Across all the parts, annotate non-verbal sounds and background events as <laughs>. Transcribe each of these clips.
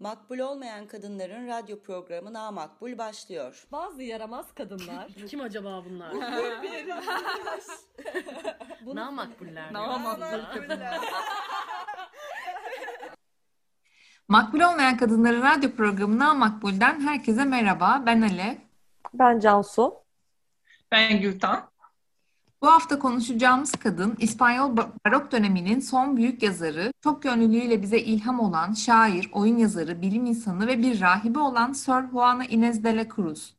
Makbul olmayan kadınların radyo programı Na Makbul başlıyor. Bazı yaramaz kadınlar. Kim acaba bunlar? <laughs> Bunu... Na makbuller. Na makbuller. <laughs> Makbul olmayan kadınların radyo programına Makbul'den herkese merhaba. Ben Alev. Ben Cansu. Ben Gültan. Bu hafta konuşacağımız kadın İspanyol barok döneminin son büyük yazarı, çok yönlülüğüyle bize ilham olan şair, oyun yazarı, bilim insanı ve bir rahibe olan Sor Juana Inés de la Cruz.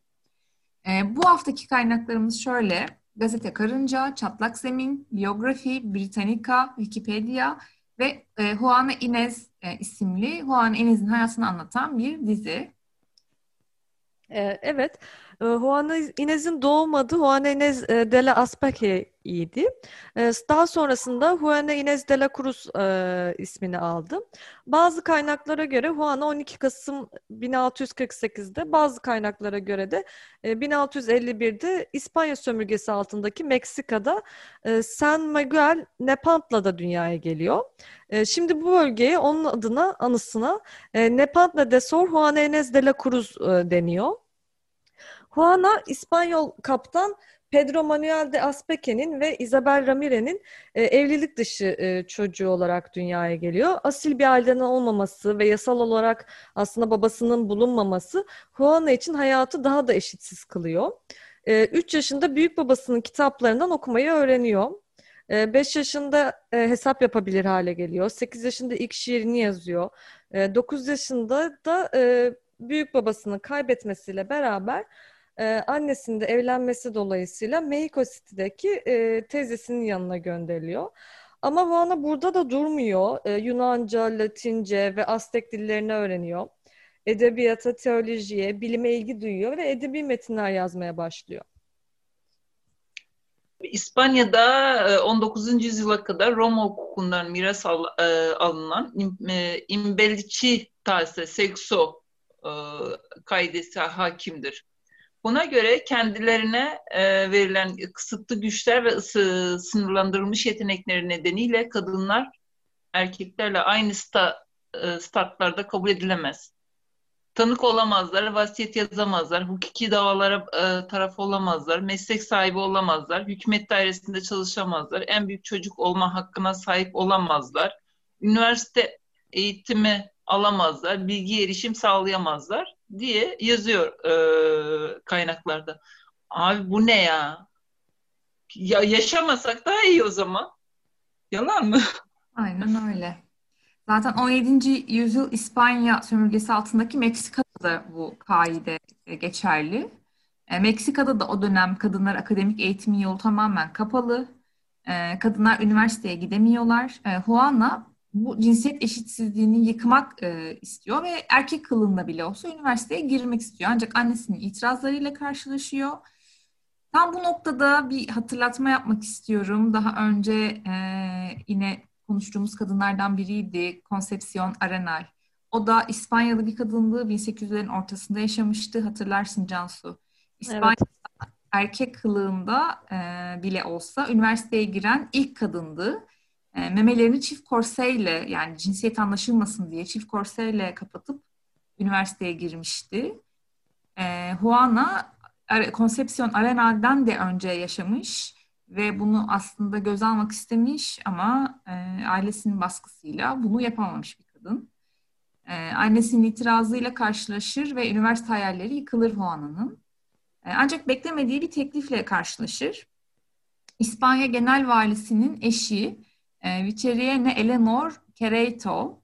E, bu haftaki kaynaklarımız şöyle. Gazete Karınca, Çatlak Zemin, Biyografi, Britannica, Wikipedia ve e, Juana Inés e, isimli Juana Inés'in hayatını anlatan bir dizi. Ee, evet, ee, Juana Inés'in doğum adı Juana Inés e, de la Aspaque'ydi. Ee, daha sonrasında Juana Inés de la Cruz e, ismini aldı. Bazı kaynaklara göre Juana 12 Kasım 1648'de, bazı kaynaklara göre de 1651'de e, İspanya sömürgesi altındaki Meksika'da San Miguel Nepantla'da dünyaya geliyor. Şimdi bu bölgeye onun adına, anısına Nepantla de Sor Juana Inés de la Cruz deniyor. Juana İspanyol kaptan Pedro Manuel de Aspeque'nin ve Isabel Ramire'nin e, evlilik dışı e, çocuğu olarak dünyaya geliyor. Asil bir aileden olmaması ve yasal olarak aslında babasının bulunmaması Juana için hayatı daha da eşitsiz kılıyor. 3 e, yaşında büyük babasının kitaplarından okumayı öğreniyor. 5 e, yaşında e, hesap yapabilir hale geliyor. 8 yaşında ilk şiirini yazıyor. 9 e, yaşında da büyük babasını kaybetmesiyle beraber e, annesinin de evlenmesi dolayısıyla Mexico City'deki e, teyzesinin yanına gönderiliyor. Ama Juana burada da durmuyor. E, Yunanca, Latince ve Aztek dillerini öğreniyor. Edebiyata, teolojiye, bilime ilgi duyuyor ve edebi metinler yazmaya başlıyor. İspanya'da 19. E, yüzyıla kadar Roma hukukundan miras al, e, alınan e, imbellici tase, sekso e, kaidesi hakimdir. Buna göre kendilerine e, verilen kısıtlı güçler ve ısı, sınırlandırılmış yetenekleri nedeniyle kadınlar erkeklerle aynı sta, e, startlarda kabul edilemez. Tanık olamazlar, vasiyet yazamazlar, hukuki davalara e, taraf olamazlar, meslek sahibi olamazlar, hükümet dairesinde çalışamazlar, en büyük çocuk olma hakkına sahip olamazlar, üniversite eğitimi alamazlar, bilgi erişim sağlayamazlar diye yazıyor e, kaynaklarda. Abi bu ne ya? Ya yaşamasak daha iyi o zaman. Yalan mı? Aynen öyle. Zaten 17. yüzyıl İspanya sömürgesi altındaki Meksika'da da bu kaide geçerli. E, Meksika'da da o dönem kadınlar akademik eğitimin yolu tamamen kapalı. E, kadınlar üniversiteye gidemiyorlar. E, Juana bu cinsiyet eşitsizliğini yıkmak e, istiyor ve erkek kılığında bile olsa üniversiteye girmek istiyor. Ancak annesinin itirazlarıyla karşılaşıyor. Tam bu noktada bir hatırlatma yapmak istiyorum. Daha önce e, yine konuştuğumuz kadınlardan biriydi Concepcion Arenal. O da İspanyalı bir kadınlığı 1800'lerin ortasında yaşamıştı. Hatırlarsın Cansu. İspanya evet. erkek kılığında e, bile olsa üniversiteye giren ilk kadındı. E, memelerini çift korseyle yani cinsiyet anlaşılmasın diye çift korseyle kapatıp üniversiteye girmişti. E, Juana Concepcion Arenal'den de önce yaşamış ve bunu aslında göz almak istemiş ama e, ailesinin baskısıyla bunu yapamamış bir kadın. E, annesinin itirazıyla karşılaşır ve üniversite hayalleri yıkılır Juana'nın. E, ancak beklemediği bir teklifle karşılaşır. İspanya Genel Valisi'nin eşi e, Viceriene Eleanor Quereto,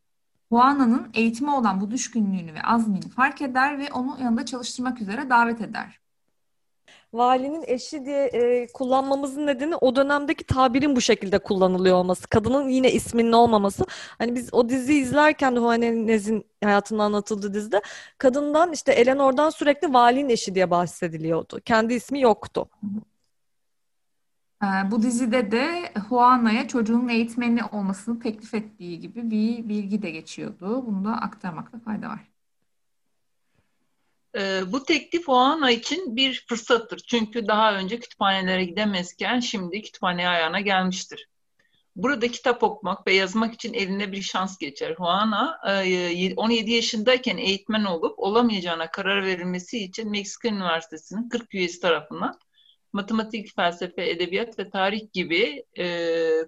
Juana'nın eğitime olan bu düşkünlüğünü ve azmini fark eder ve onu yanında çalıştırmak üzere davet eder valinin eşi diye e, kullanmamızın nedeni o dönemdeki tabirin bu şekilde kullanılıyor olması. Kadının yine isminin olmaması. Hani biz o diziyi izlerken Juan hayatının anlatıldığı dizide kadından işte Eleanor'dan sürekli valinin eşi diye bahsediliyordu. Kendi ismi yoktu. Ee, bu dizide de Juana'ya çocuğun eğitmeni olmasını teklif ettiği gibi bir bilgi de geçiyordu. Bunu da aktarmakta fayda var. E, bu teklif o ana için bir fırsattır. Çünkü daha önce kütüphanelere gidemezken şimdi kütüphane ayağına gelmiştir. Burada kitap okumak ve yazmak için eline bir şans geçer. Juana 17 e, yaşındayken eğitmen olup olamayacağına karar verilmesi için Meksika Üniversitesi'nin 40 üyesi tarafından matematik, felsefe, edebiyat ve tarih gibi e,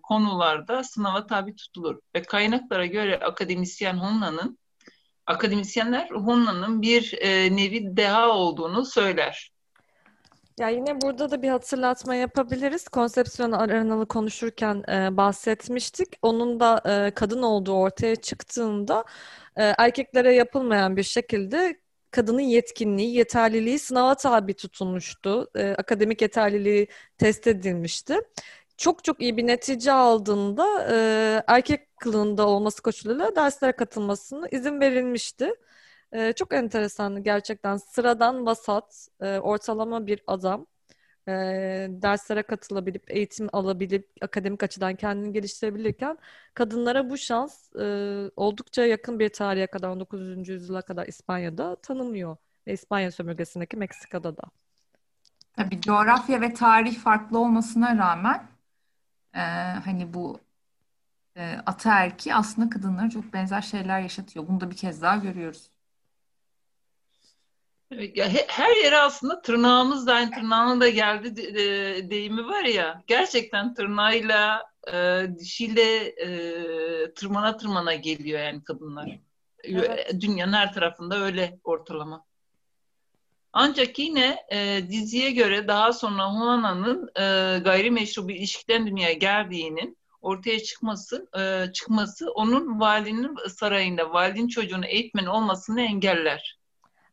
konularda sınava tabi tutulur. Ve kaynaklara göre akademisyen Hunna'nın akademisyenler Hunna'nın bir e, nevi deha olduğunu söyler. Ya yine burada da bir hatırlatma yapabiliriz. Konsepsiyon arenalı konuşurken e, bahsetmiştik. Onun da e, kadın olduğu ortaya çıktığında e, erkeklere yapılmayan bir şekilde kadının yetkinliği, yeterliliği sınava tabi tutulmuştu. E, akademik yeterliliği test edilmişti. Çok çok iyi bir netice aldığında e, erkek kılığında olması koşuluyla derslere katılmasına izin verilmişti. E, çok enteresan gerçekten sıradan vasat, e, ortalama bir adam e, derslere katılabilip, eğitim alabilip, akademik açıdan kendini geliştirebilirken kadınlara bu şans e, oldukça yakın bir tarihe kadar, 19. yüzyıla kadar İspanya'da tanınıyor. Ve İspanya sömürgesindeki Meksika'da da. Tabii coğrafya ve tarih farklı olmasına rağmen e, hani bu e, ataerki aslında kadınlara çok benzer şeyler yaşatıyor. Bunu da bir kez daha görüyoruz. Her yere aslında tırnağımız da aynı tırnağına da geldi deyimi var ya. Gerçekten tırnağıyla, e, dişiyle e, tırmana tırmana geliyor yani kadınlar. Evet. Dünyanın her tarafında öyle ortalama. Ancak yine e, diziye göre daha sonra Juana'nın e, gayrimeşru bir ilişkiden dünyaya geldiğinin ortaya çıkması e, çıkması onun valinin sarayında valinin çocuğunu eğitmen olmasını engeller.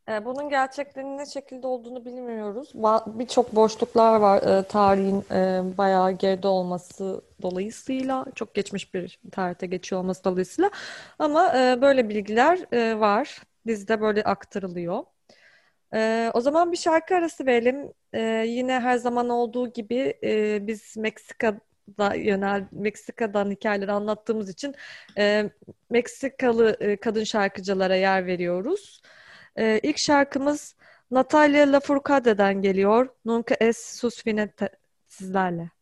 E, bunun gerçekliğinin ne şekilde olduğunu bilmiyoruz. Birçok boşluklar var e, tarihin e, bayağı geride olması dolayısıyla, çok geçmiş bir tarihte geçiyor olması dolayısıyla. Ama böyle bilgiler var. Bizde böyle aktarılıyor. o zaman bir şarkı arası verelim. yine her zaman olduğu gibi biz Meksika'da yönel Meksika'dan hikayeleri anlattığımız için Meksikalı kadın şarkıcılara yer veriyoruz. Ee, ilk şarkımız Natalia Lafourcade'den geliyor. Nunca es sus fine sizlerle.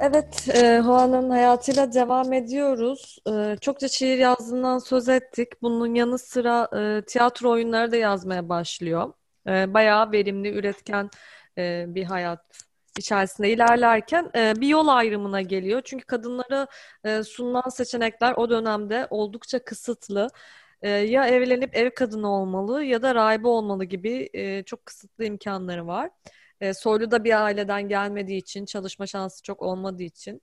Evet, e, Hoa'nın hayatıyla devam ediyoruz. E, çokça şiir yazdığından söz ettik. Bunun yanı sıra e, tiyatro oyunları da yazmaya başlıyor. E, bayağı verimli, üretken e, bir hayat içerisinde ilerlerken e, bir yol ayrımına geliyor. Çünkü kadınlara e, sunulan seçenekler o dönemde oldukça kısıtlı. E, ya evlenip ev kadını olmalı ya da rahibe olmalı gibi e, çok kısıtlı imkanları var. E, soylu da bir aileden gelmediği için, çalışma şansı çok olmadığı için.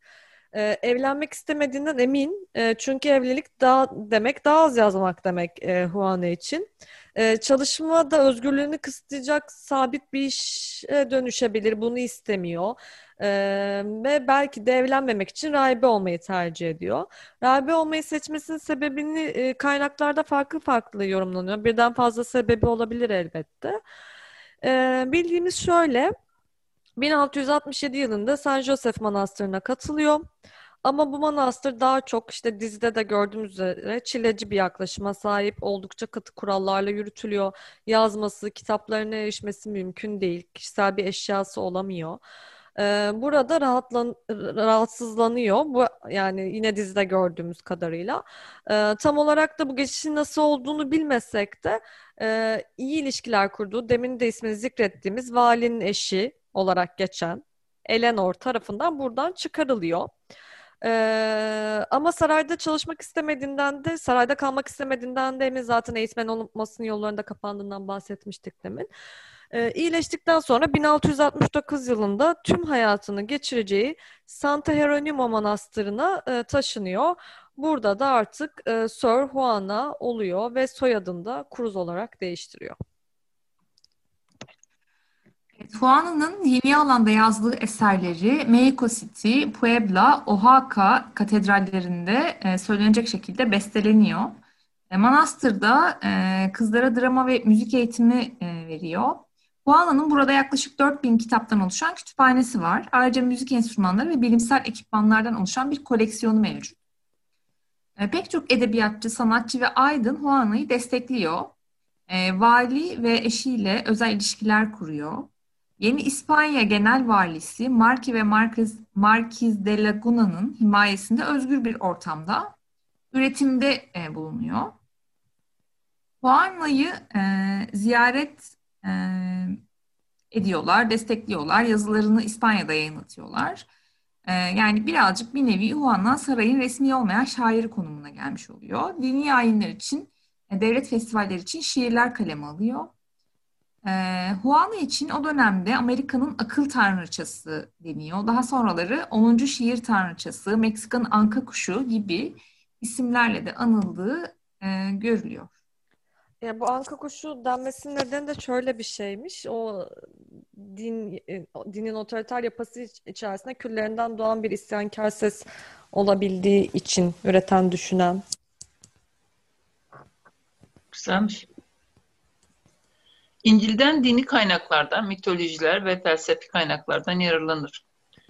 E, evlenmek istemediğinden emin. E, çünkü evlilik daha demek daha az yazmak demek e, Huane için. E, çalışma da özgürlüğünü kısıtlayacak sabit bir işe dönüşebilir. Bunu istemiyor. E, ve belki de evlenmemek için rahibe olmayı tercih ediyor. Rahibe olmayı seçmesinin sebebini e, kaynaklarda farklı farklı yorumlanıyor. Birden fazla sebebi olabilir elbette. E, bildiğimiz şöyle, 1667 yılında San Josef Manastırı'na katılıyor. Ama bu manastır daha çok işte dizide de gördüğümüz üzere çileci bir yaklaşıma sahip, oldukça katı kurallarla yürütülüyor. Yazması, kitaplarına erişmesi mümkün değil, kişisel bir eşyası olamıyor. Ee, burada rahatlan, rahatsızlanıyor. Bu yani yine dizide gördüğümüz kadarıyla. Ee, tam olarak da bu geçişin nasıl olduğunu bilmesek de e, iyi ilişkiler kurduğu, demin de ismini zikrettiğimiz valinin eşi olarak geçen Eleanor tarafından buradan çıkarılıyor. Ee, ama sarayda çalışmak istemediğinden de, sarayda kalmak istemediğinden de emin zaten eğitmen olmasının yollarında kapandığından bahsetmiştik demin. Ee, iyileştikten sonra 1669 yılında tüm hayatını geçireceği Santa Geronimo Manastırı'na e, taşınıyor. Burada da artık e, Sir Juana oluyor ve soyadını da Cruz olarak değiştiriyor. Juana'nın dini alanda yazdığı eserleri Mexico City, Puebla, Oaxaca katedrallerinde e, söylenecek şekilde besteleniyor. E, manastırda e, kızlara drama ve müzik eğitimi veriyor. Juana'nın burada yaklaşık 4000 kitaptan oluşan kütüphanesi var. Ayrıca müzik enstrümanları ve bilimsel ekipmanlardan oluşan bir koleksiyonu mevcut. Pek çok edebiyatçı, sanatçı ve aydın Juana'yı destekliyor. Vali ve eşiyle özel ilişkiler kuruyor. Yeni İspanya Genel Valisi Marki ve Marquez, Marquis de Laguna'nın himayesinde özgür bir ortamda üretimde e, bulunuyor. Juana'yı e, ziyaret e, ediyorlar, destekliyorlar. Yazılarını İspanya'da yayınlatıyorlar. E, yani birazcık bir nevi Juana sarayın resmi olmayan şairi konumuna gelmiş oluyor. Dini ayinler için, e, devlet festivalleri için şiirler kaleme alıyor. E, Juana için o dönemde Amerika'nın akıl tanrıçası deniyor. Daha sonraları 10. şiir tanrıçası, Meksika'nın anka kuşu gibi isimlerle de anıldığı e, görülüyor. Ya bu anka kuşu denmesinin nedeni de şöyle bir şeymiş. O din e, dinin otoriter yapısı içerisinde küllerinden doğan bir isyankar ses olabildiği için üreten düşünen. Güzelmiş. İncil'den dini kaynaklardan, mitolojiler ve felsefi kaynaklardan yararlanır.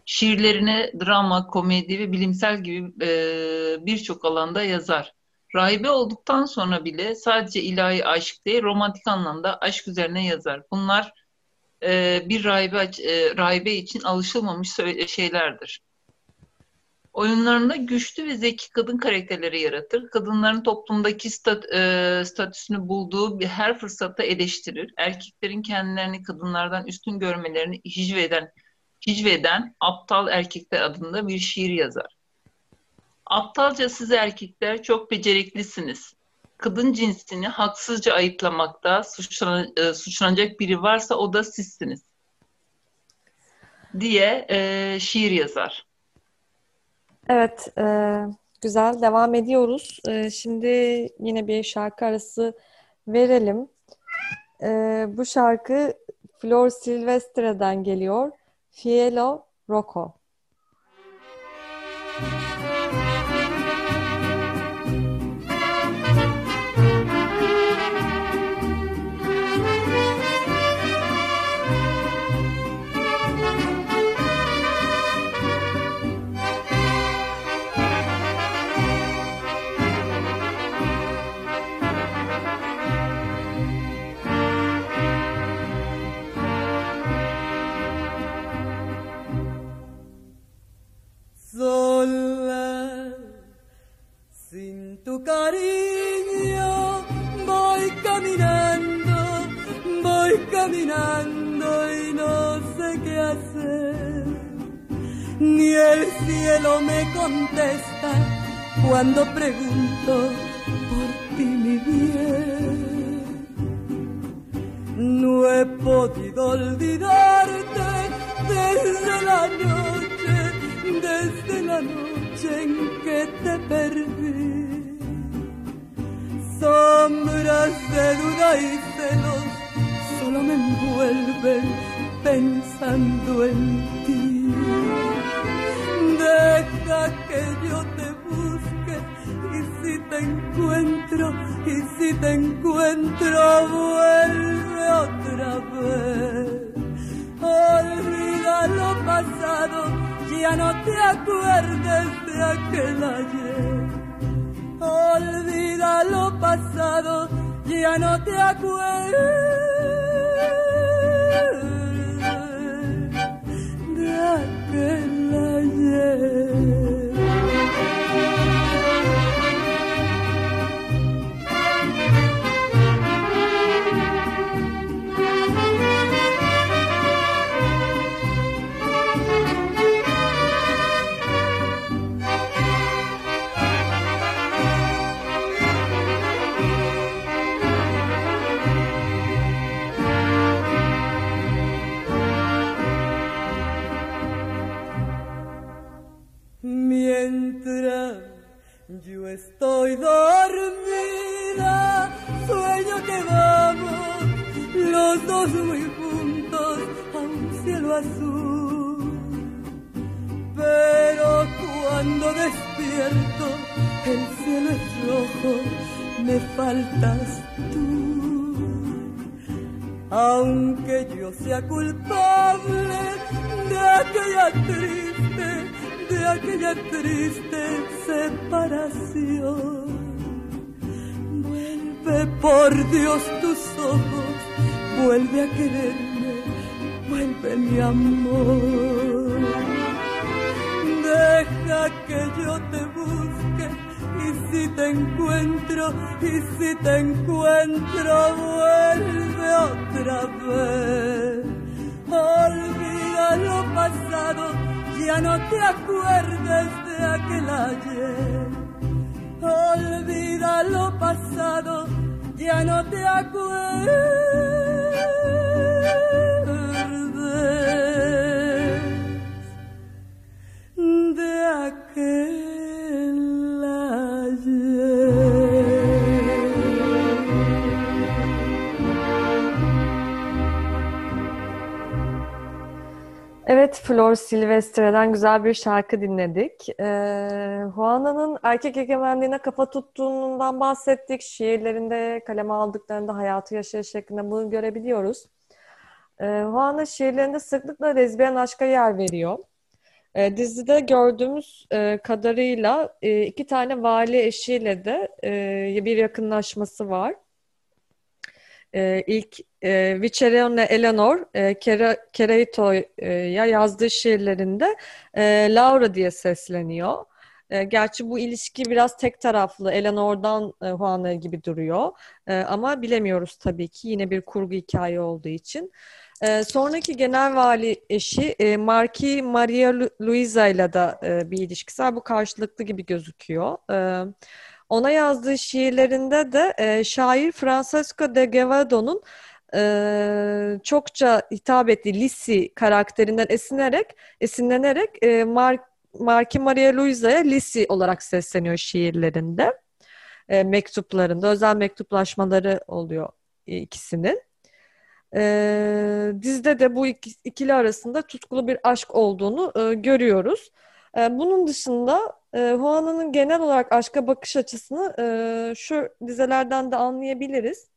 Şiirlerine drama, komedi ve bilimsel gibi e, birçok alanda yazar. Rahibe olduktan sonra bile sadece ilahi aşk değil, romantik anlamda aşk üzerine yazar. Bunlar e, bir rahibe, e, rahibe için alışılmamış şeylerdir. Oyunlarında güçlü ve zeki kadın karakterleri yaratır. Kadınların toplumdaki stat, e, statüsünü bulduğu bir her fırsatta eleştirir. Erkeklerin kendilerini kadınlardan üstün görmelerini hicveden, hicveden aptal erkekler adında bir şiir yazar. Aptalca siz erkekler çok beceriklisiniz. Kadın cinsini haksızca ayıplamakta suçlan, e, suçlanacak biri varsa o da sizsiniz. Diye e, şiir yazar. Evet, e, güzel. Devam ediyoruz. E, şimdi yine bir şarkı arası verelim. E, bu şarkı Flor Silvestre'den geliyor. Fielo Rocco. ni ya no te acuerdes estoy dormida, sueño que vamos los dos muy juntos a un cielo azul. Pero cuando despierto, el cielo es rojo, me faltas tú. Aunque yo sea culpable de aquella triste aquella triste separación. Vuelve por Dios tus ojos, vuelve a quererme, vuelve mi amor. Deja que yo te busque y si te encuentro, y si te encuentro, vuelve otra vez. Olvida lo pasado ya no te acuerdes de aquel ayer. Olvida lo pasado, ya no te acuerdes Evet, Flor Silvestre'den güzel bir şarkı dinledik. Ee, Juana'nın erkek egemenliğine kafa tuttuğundan bahsettik. Şiirlerinde, kaleme aldıklarında hayatı yaşayış şeklinde bunu görebiliyoruz. Ee, Juana şiirlerinde sıklıkla lezbiyen aşka yer veriyor. Ee, dizide gördüğümüz e, kadarıyla e, iki tane vali eşiyle de e, bir yakınlaşması var. Ee, ilk e, Vicerone Eleanor e, Kereito'ya yazdığı şiirlerinde e, Laura diye sesleniyor. E, gerçi bu ilişki biraz tek taraflı. Eleanor'dan e, Juana gibi duruyor. E, ama bilemiyoruz tabii ki. Yine bir kurgu hikaye olduğu için. E, sonraki genel vali eşi e, Marki Maria Luisa ile de e, bir ilişkisi var. Bu karşılıklı gibi gözüküyor. E, ona yazdığı şiirlerinde de e, şair Francesco de Guevado'nun e, çokça hitap ettiği Lisi karakterinden esinerek, esinlenerek e, Mar Marki Maria Luisa'ya Lisi olarak sesleniyor şiirlerinde. E, mektuplarında, özel mektuplaşmaları oluyor ikisinin. E, dizide de bu iki, ikili arasında tutkulu bir aşk olduğunu e, görüyoruz. E, bunun dışında e, Juana'nın genel olarak aşka bakış açısını e, şu dizelerden de anlayabiliriz.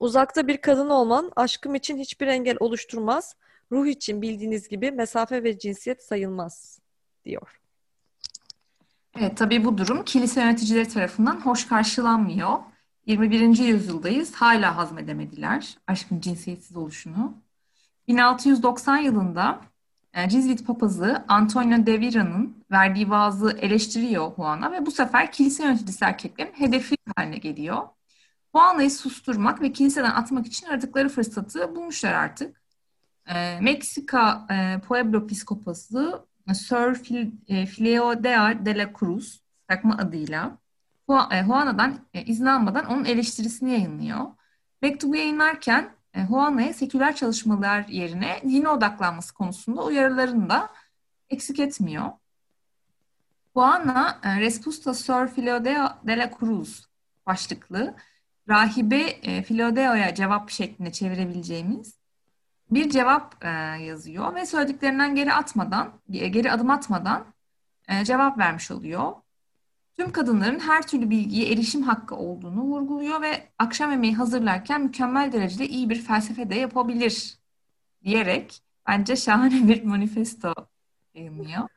Uzakta bir kadın olman aşkım için hiçbir engel oluşturmaz. Ruh için bildiğiniz gibi mesafe ve cinsiyet sayılmaz diyor. Evet, tabii bu durum kilise yöneticileri tarafından hoş karşılanmıyor. 21. yüzyıldayız, hala hazmedemediler aşkın cinsiyetsiz oluşunu. 1690 yılında Cizvit papazı Antonio de Vira'nın verdiği vaazı eleştiriyor Juan'a ve bu sefer kilise yöneticisi erkeklerin hedefi haline geliyor. Juana'yı susturmak ve kiliseden atmak için aradıkları fırsatı bulmuşlar artık. E, Meksika e, Pueblo Piskoposu Sir Fil, e, Filio de la Cruz takma adıyla e, Juana'dan e, izin almadan onun eleştirisini yayınlıyor. Mektubu yayınlarken e, Juana'ya seküler çalışmalar yerine dine odaklanması konusunda uyarılarını da eksik etmiyor. Juana e, Respusta Sor Filodeo de la Cruz başlıklı rahibe e, Filodeo'ya cevap şeklinde çevirebileceğimiz bir cevap e, yazıyor ve söylediklerinden geri atmadan, geri adım atmadan e, cevap vermiş oluyor. Tüm kadınların her türlü bilgiye erişim hakkı olduğunu vurguluyor ve akşam yemeği hazırlarken mükemmel derecede iyi bir felsefe de yapabilir diyerek bence şahane bir manifesto yayınlıyor.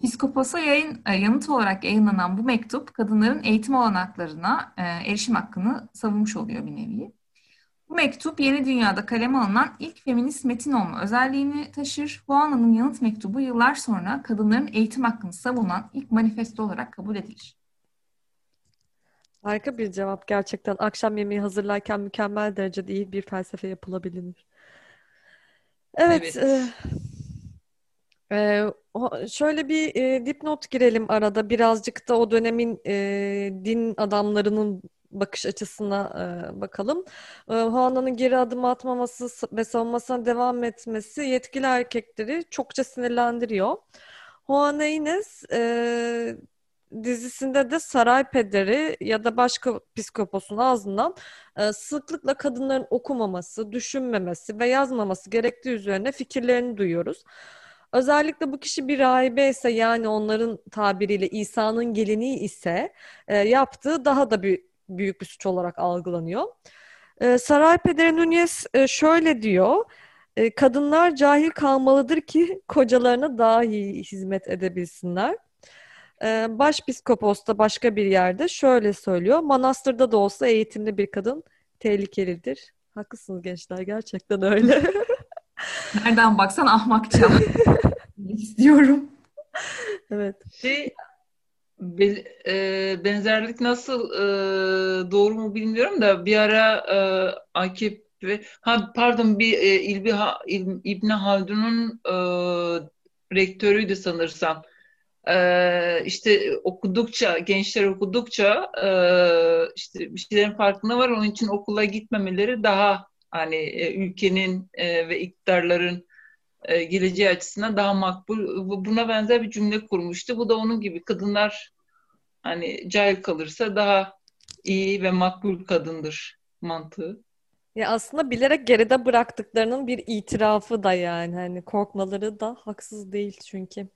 Piskoposa yayın, e, yanıt olarak yayınlanan bu mektup kadınların eğitim olanaklarına e, erişim hakkını savunmuş oluyor bir nevi. Bu mektup yeni dünyada kaleme alınan ilk feminist metin olma özelliğini taşır. Juana'nın yanıt mektubu yıllar sonra kadınların eğitim hakkını savunan ilk manifesto olarak kabul edilir. Harika bir cevap gerçekten. Akşam yemeği hazırlarken mükemmel derecede iyi bir felsefe yapılabilir. Evet. evet. E, e, şöyle bir e, dipnot girelim arada. Birazcık da o dönemin e, din adamlarının bakış açısına e, bakalım. E, Juana'nın geri adım atmaması ve savunmasına devam etmesi yetkili erkekleri çokça sinirlendiriyor. Juana Inez e, dizisinde de saray pederi ya da başka psikoposun ağzından e, sıklıkla kadınların okumaması, düşünmemesi ve yazmaması gerektiği üzerine fikirlerini duyuyoruz. Özellikle bu kişi bir rahibe ise yani onların tabiriyle İsa'nın gelini ise e, yaptığı daha da bir büyük bir suç olarak algılanıyor. E, Saray Pederi Nunez e, şöyle diyor. E, kadınlar cahil kalmalıdır ki kocalarına daha iyi hizmet edebilsinler. E, Başpiskopos da başka bir yerde şöyle söylüyor. Manastırda da olsa eğitimli bir kadın tehlikelidir. Haklısınız gençler gerçekten öyle. Nereden baksan ahmakça. <laughs> istiyorum. Evet. Şey Be, e, benzerlik nasıl e, doğru mu bilmiyorum da bir ara e, AKP ha pardon bir e, İlbi ha, İl, İbni Haldun'un e, rektörüydü sanırsam. E, işte okudukça gençler okudukça e, işte bir şeylerin farkına var onun için okula gitmemeleri daha hani e, ülkenin e, ve iktidarların e, geleceği açısından daha makbul. Buna benzer bir cümle kurmuştu. Bu da onun gibi kadınlar hani cahil kalırsa daha iyi ve makbul kadındır mantığı. Ya aslında bilerek geride bıraktıklarının bir itirafı da yani hani korkmaları da haksız değil çünkü.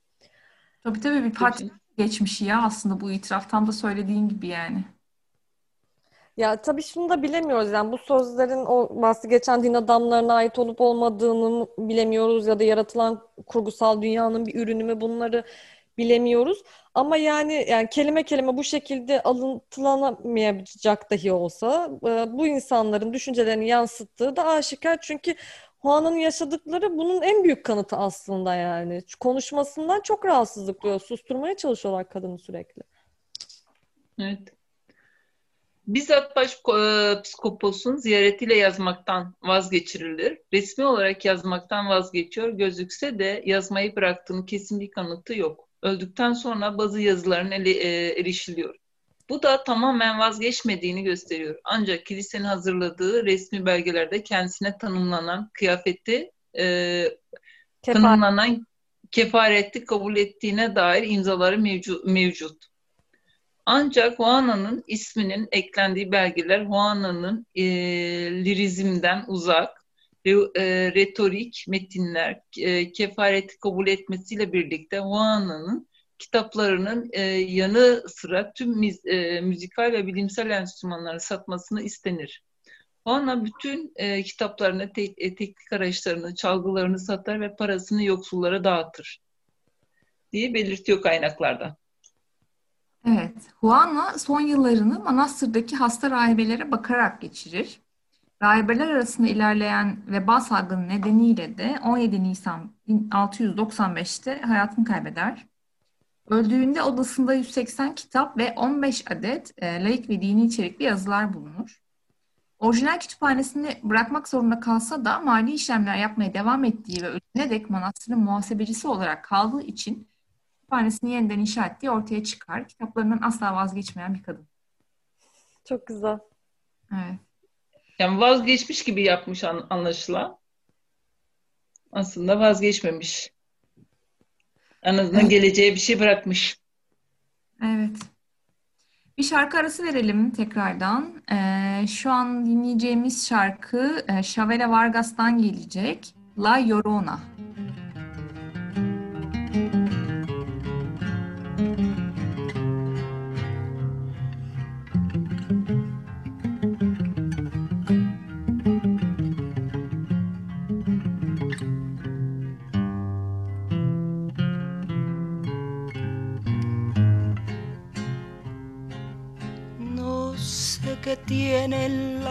Tabii tabii bir parti geçmişi ya aslında bu itiraf tam da söylediğin gibi yani. Ya tabii şunu da bilemiyoruz yani bu sözlerin o bahsi geçen din adamlarına ait olup olmadığını bilemiyoruz ya da yaratılan kurgusal dünyanın bir ürünü mü bunları bilemiyoruz. Ama yani yani kelime kelime bu şekilde alıntılamayacak dahi olsa e, bu insanların düşüncelerini yansıttığı da aşikar. Çünkü Juan'ın yaşadıkları bunun en büyük kanıtı aslında yani. Konuşmasından çok rahatsızlık duyuyor. Susturmaya çalışıyorlar kadını sürekli. Evet. Bizzat başpskoposun e, ziyaretiyle yazmaktan vazgeçirilir. Resmi olarak yazmaktan vazgeçiyor gözükse de yazmayı bıraktığının kesin bir kanıtı yok. Öldükten sonra bazı yazıların ele, e, erişiliyor. Bu da tamamen vazgeçmediğini gösteriyor. Ancak kilisenin hazırladığı resmi belgelerde kendisine tanımlanan kıyafeti e, tanımlanan kefareti kabul ettiğine dair imzaları mevcut. mevcut. Ancak Juana'nın isminin eklendiği belgeler Juana'nın e, lirizmden uzak, e, retorik metinler, e, kefareti kabul etmesiyle birlikte Juana'nın kitaplarının e, yanı sıra tüm e, müzikal ve bilimsel enstrümanları satmasını istenir. Juana bütün e, kitaplarını, te, teknik araçlarını, çalgılarını satar ve parasını yoksullara dağıtır diye belirtiyor kaynaklarda. Evet, Juana son yıllarını manastırdaki hasta rahibelere bakarak geçirir. Rahibeler arasında ilerleyen veba salgını nedeniyle de 17 Nisan 1695'te hayatını kaybeder. Öldüğünde odasında 180 kitap ve 15 adet e, laik ve dini içerikli yazılar bulunur. Orijinal kütüphanesini bırakmak zorunda kalsa da mali işlemler yapmaya devam ettiği ve ölümüne dek manastırın muhasebecisi olarak kaldığı için kütüphanesini yeniden inşa ettiği ortaya çıkar. Kitaplarından asla vazgeçmeyen bir kadın. Çok güzel. Evet. Yani vazgeçmiş gibi yapmış anlaşılan. Aslında vazgeçmemiş. En azından evet. geleceğe bir şey bırakmış. Evet. Bir şarkı arası verelim tekrardan. Ee, şu an dinleyeceğimiz şarkı e, Chavela Vargas'tan gelecek. La Llorona.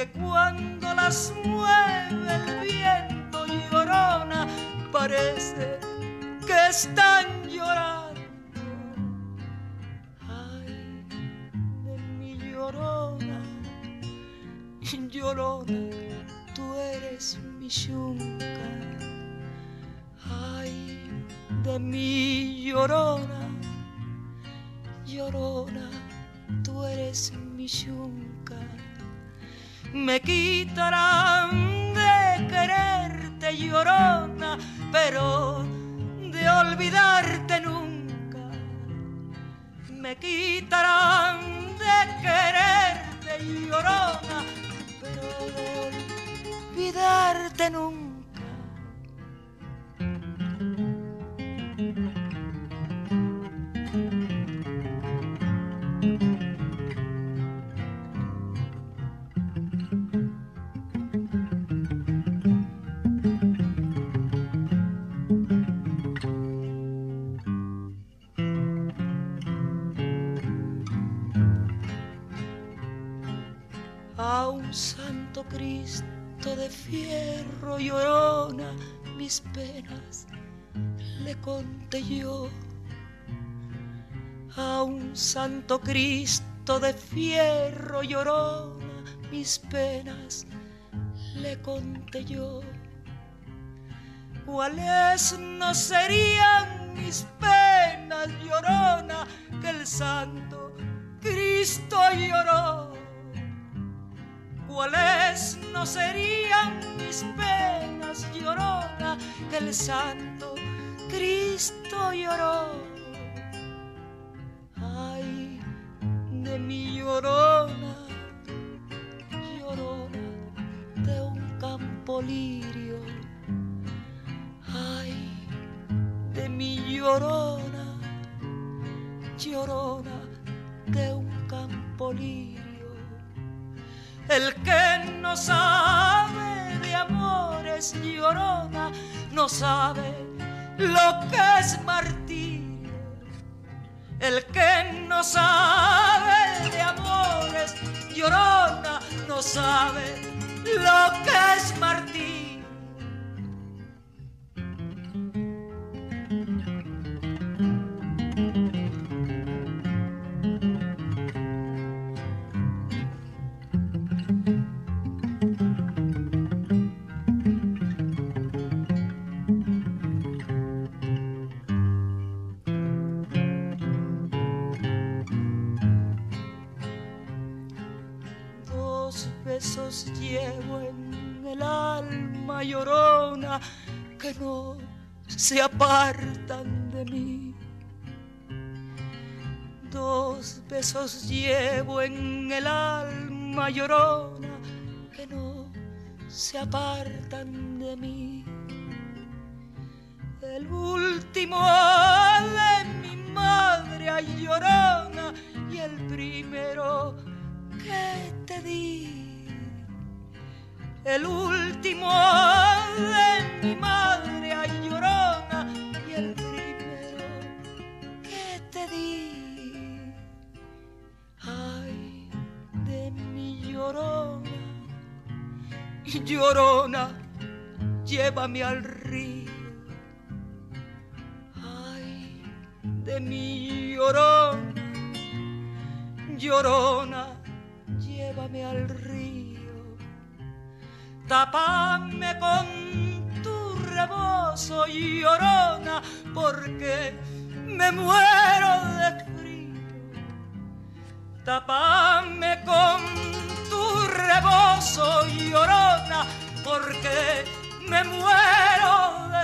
que cuando las mueve el viento llorona, parece que están llorando. Ay, de mi llorona, llorona, tú eres mi yunca. Ay, de mi llorona, llorona, tú eres mi yunca me quitarán de quererte llorona, pero de olvidarte nunca. Me quitarán de quererte llorona, pero de olvidarte nunca. Yo. A un santo Cristo de fierro llorona, mis penas le conté yo. ¿Cuáles no serían mis penas llorona que el santo Cristo lloró? cuáles no serían mis penas llorona que el santo Cristo lloró. Ay, de mi llorona, llorona de un campo lirio. Ay, de mi llorona, llorona de un campo lirio. El que no sabe de amores llorona, no sabe lo que es martirio. El que no sabe de amores llorona, no sabe lo que es martirio. Se apartan de mí. Dos besos llevo en el alma llorona que no se apartan de mí. El último de mi madre a llorona y el primero que te di el último de mi madre, ay llorona, llorona, llévame al río. Ay, de mi llorona, llorona, llévame al río. Tapame con tu rebozo, llorona, porque me muero de frío. Tapame con rebozo, llorona, porque me muero de.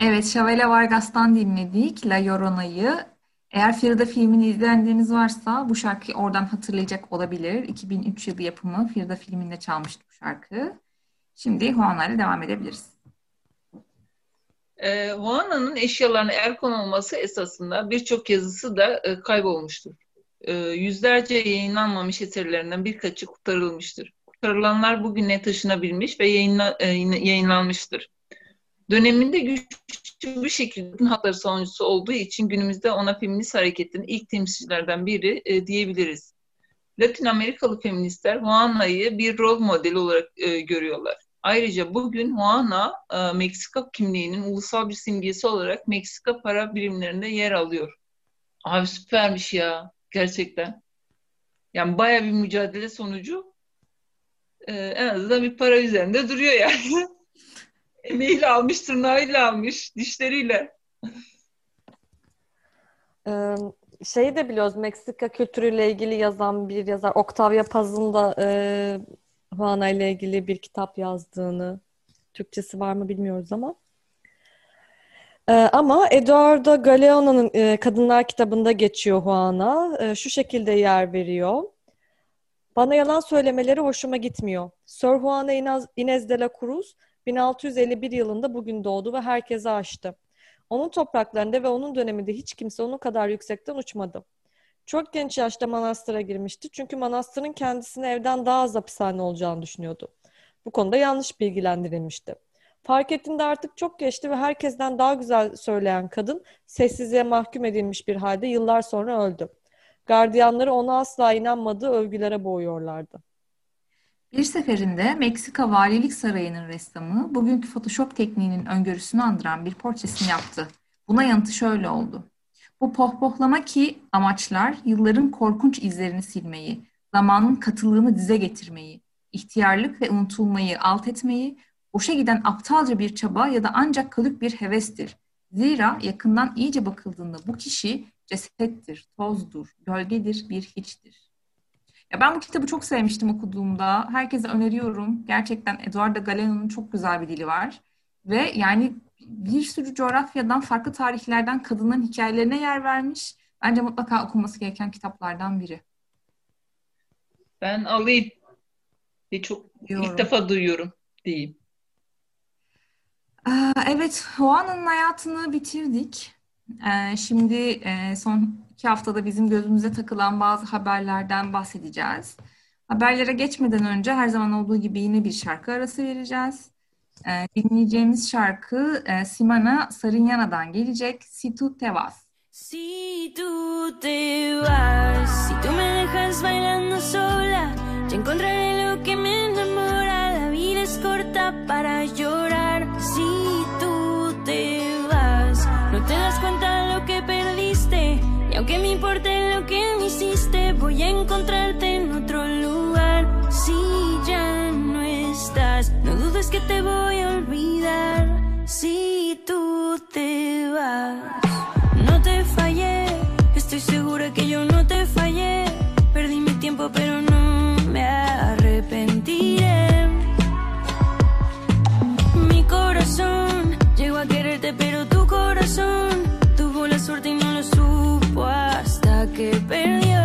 Evet, Şavela Vargas'tan dinledik La Llorona'yı. Eğer Frida filmini izleyenleriniz varsa bu şarkıyı oradan hatırlayacak olabilir. 2003 yılı yapımı Frida filminde çalmıştı bu şarkı. Şimdi Juan'la devam edebiliriz. E, Juana'nın eşyalarına el konulması esasında birçok yazısı da e, kaybolmuştur. E, yüzlerce yayınlanmamış eserlerinden birkaçı kurtarılmıştır. Kurtarılanlar bugüne taşınabilmiş ve yayınla, e, yayınlanmıştır. Döneminde güçlü bir şekilde hakları savunucusu olduğu için günümüzde ona feminist hareketin ilk temsilcilerden biri e, diyebiliriz. Latin Amerikalı feministler Juana'yı bir rol modeli olarak e, görüyorlar. Ayrıca bugün Juana e, Meksika kimliğinin ulusal bir simgesi olarak Meksika para birimlerinde yer alıyor. Abi süpermiş ya gerçekten. Yani baya bir mücadele sonucu e, en azından bir para üzerinde duruyor yani. <laughs> Emeğiyle almış, tırnağıyla almış, dişleriyle. Ee, şeyi de biliyoruz Meksika kültürüyle ilgili yazan bir yazar Octavia Paz'ın da e, Juana ile ilgili bir kitap yazdığını Türkçesi var mı bilmiyoruz ama Ee, ama Eduardo Galeano'nun e, Kadınlar kitabında geçiyor Juana. E, şu şekilde yer veriyor. Bana yalan söylemeleri hoşuma gitmiyor. Sir Juana Inez, de la Cruz 1651 yılında bugün doğdu ve herkese aştı. Onun topraklarında ve onun döneminde hiç kimse onun kadar yüksekten uçmadı. Çok genç yaşta manastıra girmişti çünkü manastırın kendisine evden daha az hapishane olacağını düşünüyordu. Bu konuda yanlış bilgilendirilmişti. Fark ettiğinde artık çok geçti ve herkesten daha güzel söyleyen kadın sessizliğe mahkum edilmiş bir halde yıllar sonra öldü. Gardiyanları ona asla inanmadığı övgülere boğuyorlardı. Bir seferinde Meksika Valilik Sarayı'nın ressamı bugünkü Photoshop tekniğinin öngörüsünü andıran bir portresini yaptı. Buna yanıtı şöyle oldu. Bu pohpohlama ki amaçlar yılların korkunç izlerini silmeyi, zamanın katılığını dize getirmeyi, ihtiyarlık ve unutulmayı alt etmeyi, boşa giden aptalca bir çaba ya da ancak kalıp bir hevestir. Zira yakından iyice bakıldığında bu kişi cesettir, tozdur, gölgedir, bir hiçtir. Ya ben bu kitabı çok sevmiştim okuduğumda. Herkese öneriyorum. Gerçekten Eduardo Galeano'nun çok güzel bir dili var. Ve yani bir sürü coğrafyadan, farklı tarihlerden kadınların hikayelerine yer vermiş. Bence mutlaka okunması gereken kitaplardan biri. Ben alayım. Bir çok Diyorum. ilk defa duyuyorum diyeyim. Evet, Juan'ın hayatını bitirdik. Ee, Şimdi e, son iki haftada bizim gözümüze takılan bazı haberlerden bahsedeceğiz. Haberlere geçmeden önce her zaman olduğu gibi yine bir şarkı arası vereceğiz. Ee, Dinleyeceğimiz şarkı e, Simana Sarinyana'dan gelecek. Si tu te vas. Si tú te vas, si tú me dejas bailando sola, yo encontraré lo que me enamora. La vida es corta para llorar. Si tú te vas, no te das cuenta lo que perdiste. Y aunque me importe lo que me hiciste, voy a encontrarte te voy a olvidar. Si tú te vas. No te fallé, estoy segura que yo no te fallé. Perdí mi tiempo, pero no me arrepentiré. Mi corazón llegó a quererte, pero tu corazón tuvo la suerte y no lo supo hasta que perdió.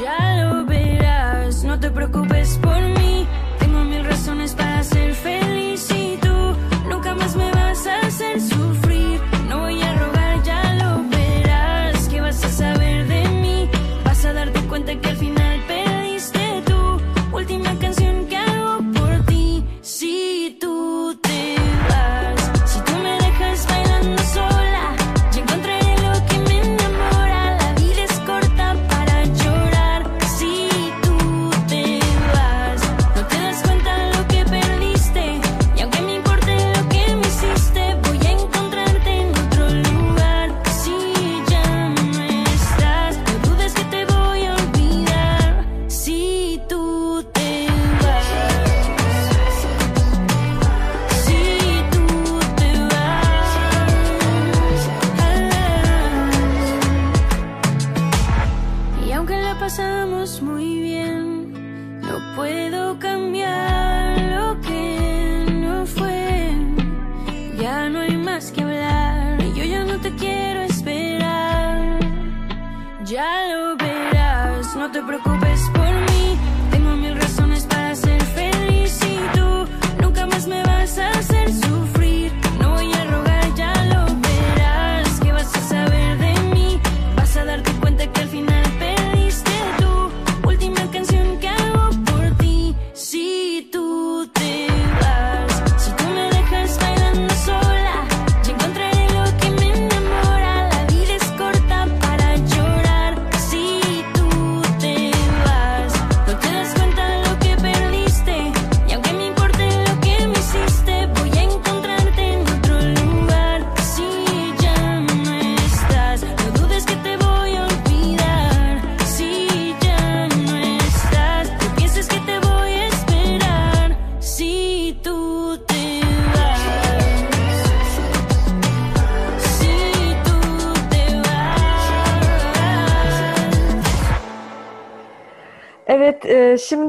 Ya lo verás, no te preocupes por mí.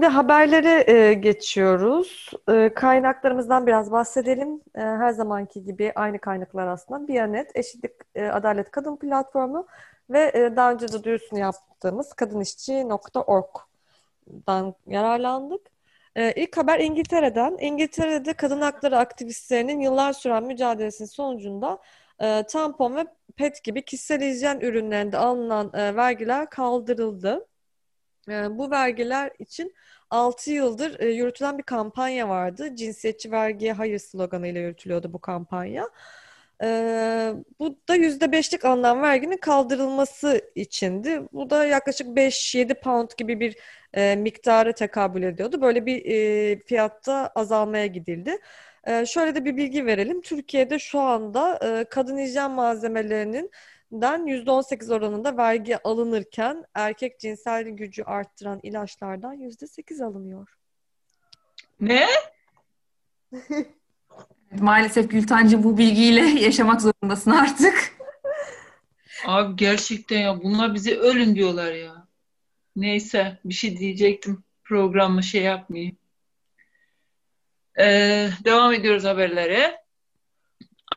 Şimdi haberlere e, geçiyoruz. E, kaynaklarımızdan biraz bahsedelim. E, her zamanki gibi aynı kaynaklar aslında. Biyanet, Eşitlik, e, Adalet Kadın Platformu ve e, daha önce de duyurusunu yaptığımız kadınişçi.org'dan yararlandık. E, ilk haber İngiltere'den. İngiltere'de kadın hakları aktivistlerinin yıllar süren mücadelesinin sonucunda e, tampon ve pet gibi kişisel hijyen ürünlerinde alınan e, vergiler kaldırıldı. E, bu vergiler için 6 yıldır e, yürütülen bir kampanya vardı. Cinsiyetçi vergiye hayır sloganıyla yürütülüyordu bu kampanya. E, bu da %5'lik alınan verginin kaldırılması içindi. Bu da yaklaşık 5-7 pound gibi bir e, miktara tekabül ediyordu. Böyle bir e, fiyatta azalmaya gidildi. Şöyle de bir bilgi verelim. Türkiye'de şu anda kadın hijyen malzemelerinin den %18 oranında vergi alınırken erkek cinsel gücü arttıran ilaçlardan %8 alınıyor. Ne? <laughs> Maalesef Gültancı bu bilgiyle yaşamak zorundasın artık. <laughs> Abi gerçekten ya bunlar bize ölün diyorlar ya. Neyse bir şey diyecektim. Programı şey yapmayayım. Ee, devam ediyoruz haberlere.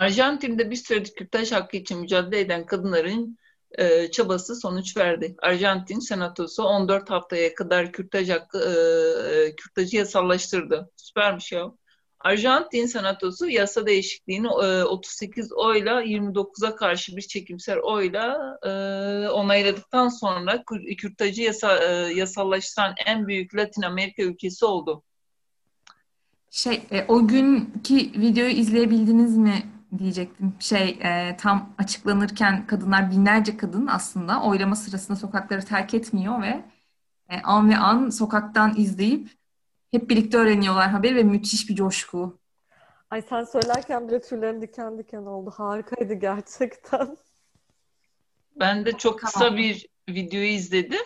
Arjantin'de bir süredir kürtaj hakkı için mücadele eden kadınların e, çabası sonuç verdi. Arjantin Senatosu 14 haftaya kadar kürtaj hakkı e, kürtajı yasallaştırdı. Süpermiş ya. Arjantin Senatosu yasa değişikliğini e, 38 oyla 29'a karşı bir çekimser oyla e, onayladıktan sonra kür- kürtajı yasa, e, yasallaştıran en büyük Latin Amerika ülkesi oldu. Şey, e, o günkü videoyu izleyebildiniz mi diyecektim. Şey, e, tam açıklanırken kadınlar binlerce kadın aslında oylama sırasında sokakları terk etmiyor ve e, an ve an sokaktan izleyip hep birlikte öğreniyorlar haberi ve müthiş bir coşku. Ay sen söylerken bile tüylerim diken diken oldu. Harikaydı gerçekten. Ben de çok kısa bir videoyu izledim.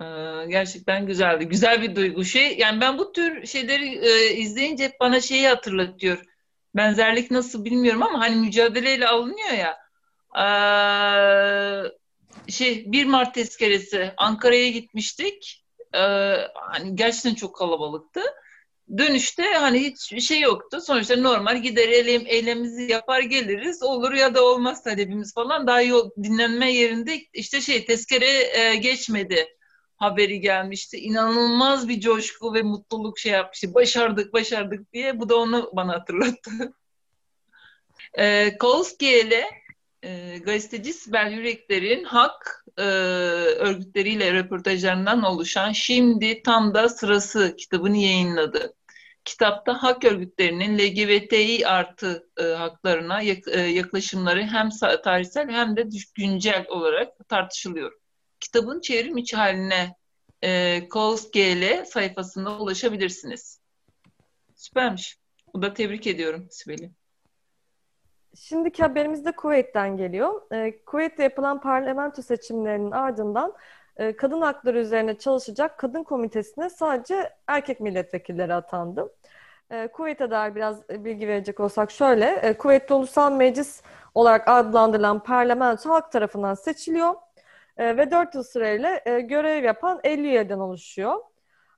Ee, gerçekten güzeldi. Güzel bir duygu. Şey, yani ben bu tür şeyleri e, izleyince hep bana şeyi hatırlatıyor. Benzerlik nasıl bilmiyorum ama hani mücadeleyle alınıyor ya. Ee, şey 1 Mart tezkeresi Ankara'ya gitmiştik. Ee, hani gerçekten çok kalabalıktı. Dönüşte hani hiç şey yoktu. Sonuçta normal gider eylem, eylemimizi yapar geliriz. Olur ya da olmaz talebimiz falan. Daha yol, dinlenme yerinde işte şey tezkere e, geçmedi haberi gelmişti. İnanılmaz bir coşku ve mutluluk şey yapmıştı. Başardık, başardık diye. Bu da onu bana hatırlattı. <laughs> E, Kolski'yle e, gazeteci Sibel Yürekler'in hak e, örgütleriyle röportajlarından oluşan Şimdi Tam da Sırası kitabını yayınladı. Kitapta hak örgütlerinin LGBTİ artı e, haklarına yak- e, yaklaşımları hem tarihsel hem de güncel olarak tartışılıyor. Kitabın çevrim içi haline e, Kolskiyeli sayfasında ulaşabilirsiniz. Süpermiş. Bu da tebrik ediyorum Sibel'i. Şimdiki haberimiz de Kuveyt'ten geliyor. Ee, Kuveyt'te yapılan parlamento seçimlerinin ardından e, kadın hakları üzerine çalışacak kadın komitesine sadece erkek milletvekilleri atandı. E, Kuveyt'e dair biraz bilgi verecek olsak şöyle, e, Kuveyt'te Ulusal Meclis olarak adlandırılan parlamento halk tarafından seçiliyor e, ve 4 yıl süreyle e, görev yapan 50 üyeden oluşuyor.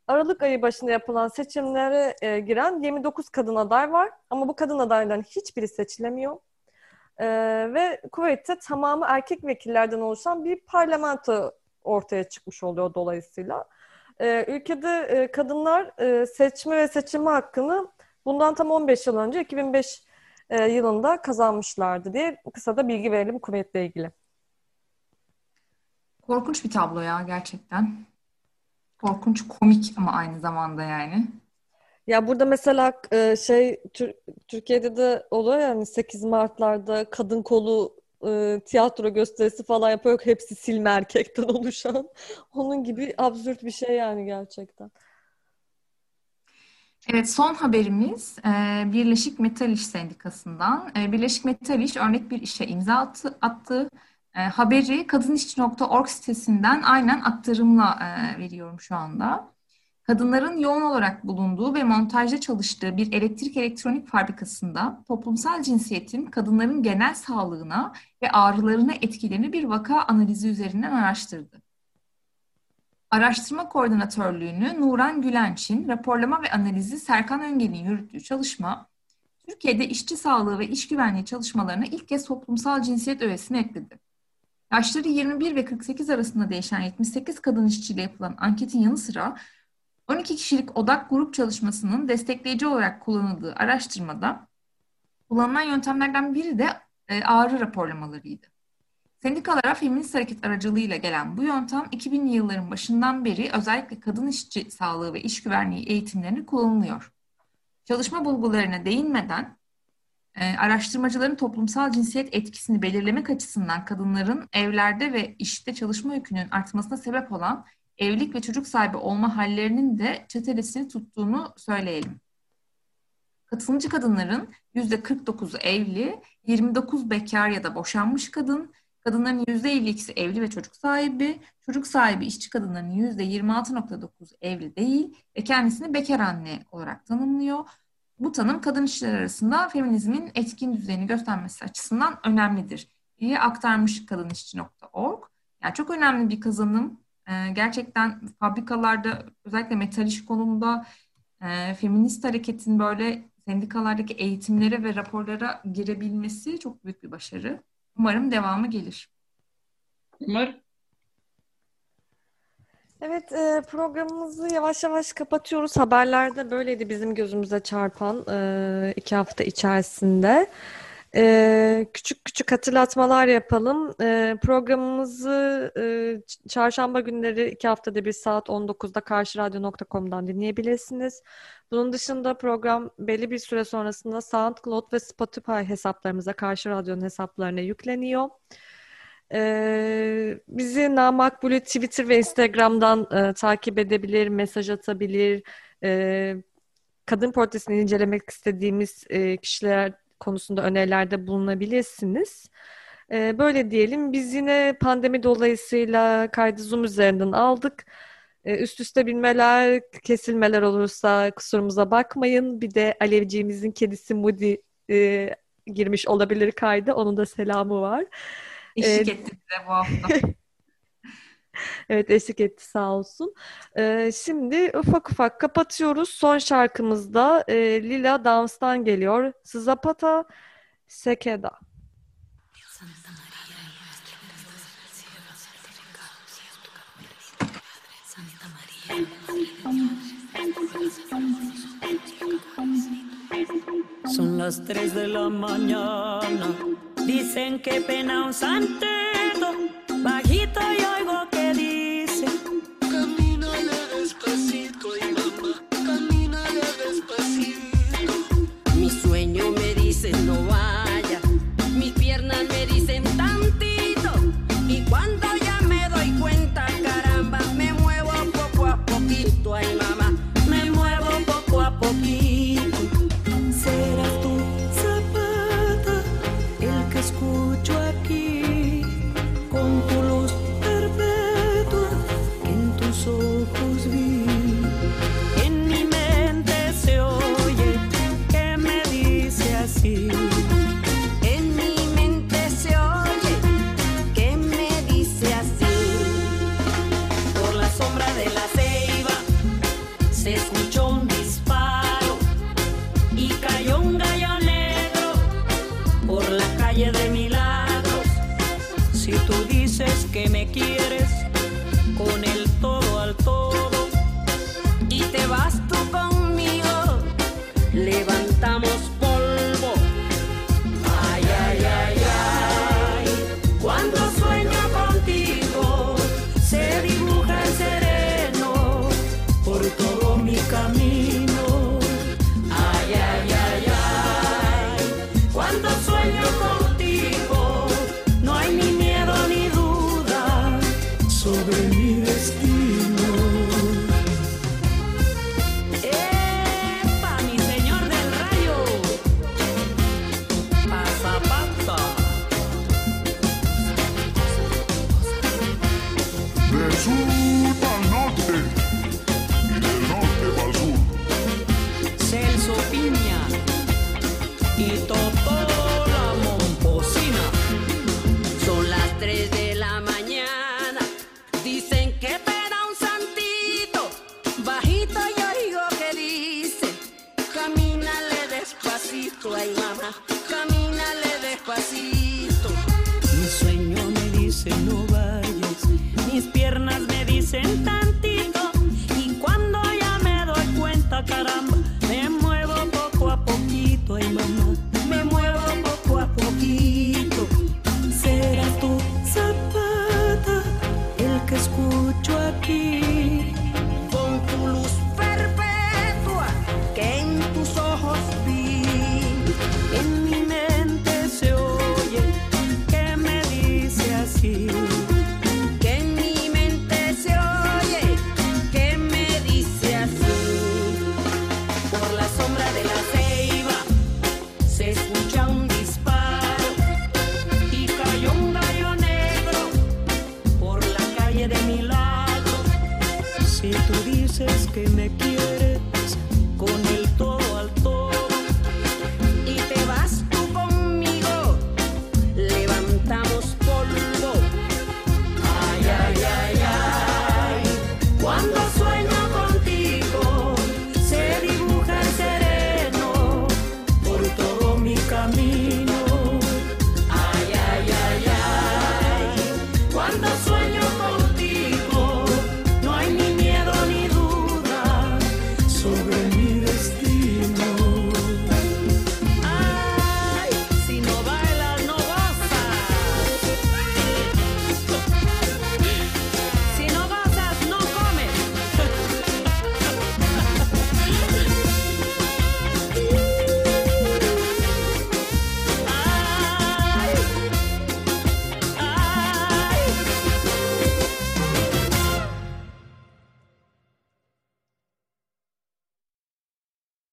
Aralık ayı başında yapılan seçimlere e, giren 29 kadın aday var. Ama bu kadın adayların hiçbiri seçilemiyor. E, ve Kuveyt'te tamamı erkek vekillerden oluşan bir parlamento ortaya çıkmış oluyor dolayısıyla. E, ülkede e, kadınlar seçme ve seçilme hakkını bundan tam 15 yıl önce 2005 e, yılında kazanmışlardı diye kısa da bilgi verelim Kuveyt'le ilgili. Korkunç bir tablo ya gerçekten. Korkunç komik ama aynı zamanda yani. Ya burada mesela e, şey Tür Türkiye'de de oluyor yani 8 Mart'larda kadın kolu e, tiyatro gösterisi falan yapıyor. Hepsi silme erkekten <laughs> oluşan. Onun gibi absürt bir şey yani gerçekten. Evet, son haberimiz e, Birleşik Metal İş Sendikası'ndan. Birleşik Metal İş örnek bir işe imza attı. attı. E, haberi kadınişçi.org sitesinden aynen aktarımla e, veriyorum şu anda. Kadınların yoğun olarak bulunduğu ve montajda çalıştığı bir elektrik elektronik fabrikasında toplumsal cinsiyetin kadınların genel sağlığına ve ağrılarına etkilerini bir vaka analizi üzerinden araştırdı. Araştırma Koordinatörlüğünü Nuran Gülenç'in, raporlama ve analizi Serkan Öngel'in yürüttüğü çalışma, Türkiye'de işçi sağlığı ve iş güvenliği çalışmalarına ilk kez toplumsal cinsiyet öğesini ekledi. Yaşları 21 ve 48 arasında değişen 78 kadın işçiyle yapılan anketin yanı sıra 12 kişilik odak grup çalışmasının destekleyici olarak kullanıldığı araştırmada kullanılan yöntemlerden biri de e, ağrı raporlamalarıydı. Sendikalara feminist hareket aracılığıyla gelen bu yöntem 2000'li yılların başından beri özellikle kadın işçi sağlığı ve iş güvenliği eğitimlerinde kullanılıyor. Çalışma bulgularına değinmeden e, araştırmacıların toplumsal cinsiyet etkisini belirlemek açısından kadınların evlerde ve işte çalışma yükünün artmasına sebep olan evlilik ve çocuk sahibi olma hallerinin de çetelesini tuttuğunu söyleyelim. Katılımcı kadınların %49'u evli, 29 bekar ya da boşanmış kadın, kadınların %52'si evli ve çocuk sahibi, çocuk sahibi işçi kadınların %26.9 evli değil ve kendisini bekar anne olarak tanımlıyor. Bu tanım kadın işçiler arasında feminizmin etkin düzeyini göstermesi açısından önemlidir diye aktarmış kadınişçi.org. Yani çok önemli bir kazanım. Ee, gerçekten fabrikalarda özellikle metal iş konumunda e, feminist hareketin böyle sendikalardaki eğitimlere ve raporlara girebilmesi çok büyük bir başarı. Umarım devamı gelir. Umarım. Evet, e, programımızı yavaş yavaş kapatıyoruz. Haberlerde böyleydi bizim gözümüze çarpan e, iki hafta içerisinde. E, küçük küçük hatırlatmalar yapalım. Programımızı çarşamba günleri iki haftada bir saat 19'da karşıradyo.com'dan dinleyebilirsiniz. Bunun dışında program belli bir süre sonrasında SoundCloud ve Spotify hesaplarımıza, Karşı Radyo'nun hesaplarına yükleniyor. Ee, bizi Namakbul'ü Twitter ve Instagram'dan e, takip edebilir, mesaj atabilir. E, kadın portresini incelemek istediğimiz e, kişiler konusunda önerilerde bulunabilirsiniz. E, böyle diyelim. Biz yine pandemi dolayısıyla kaydı Zoom üzerinden aldık. E, üst üste binmeler, kesilmeler olursa kusurumuza bakmayın. Bir de Alevciğimizin kedisi Moody e, girmiş olabilir kayda. Onun da selamı var. Eşlik etti bize bu hafta. <laughs> evet eşlik etti sağ olsun. Ee, şimdi ufak ufak kapatıyoruz. Son şarkımızda e, Lila Dans'tan geliyor. Zapata Sekeda. Son las 3 de la mañana. Dicen que pena un santito. Bajito y oigo que dice: Camínale despacito, y mamá, camínale despacito. Mi sueño me dice no vaya. Si tú dices que me quieres, con el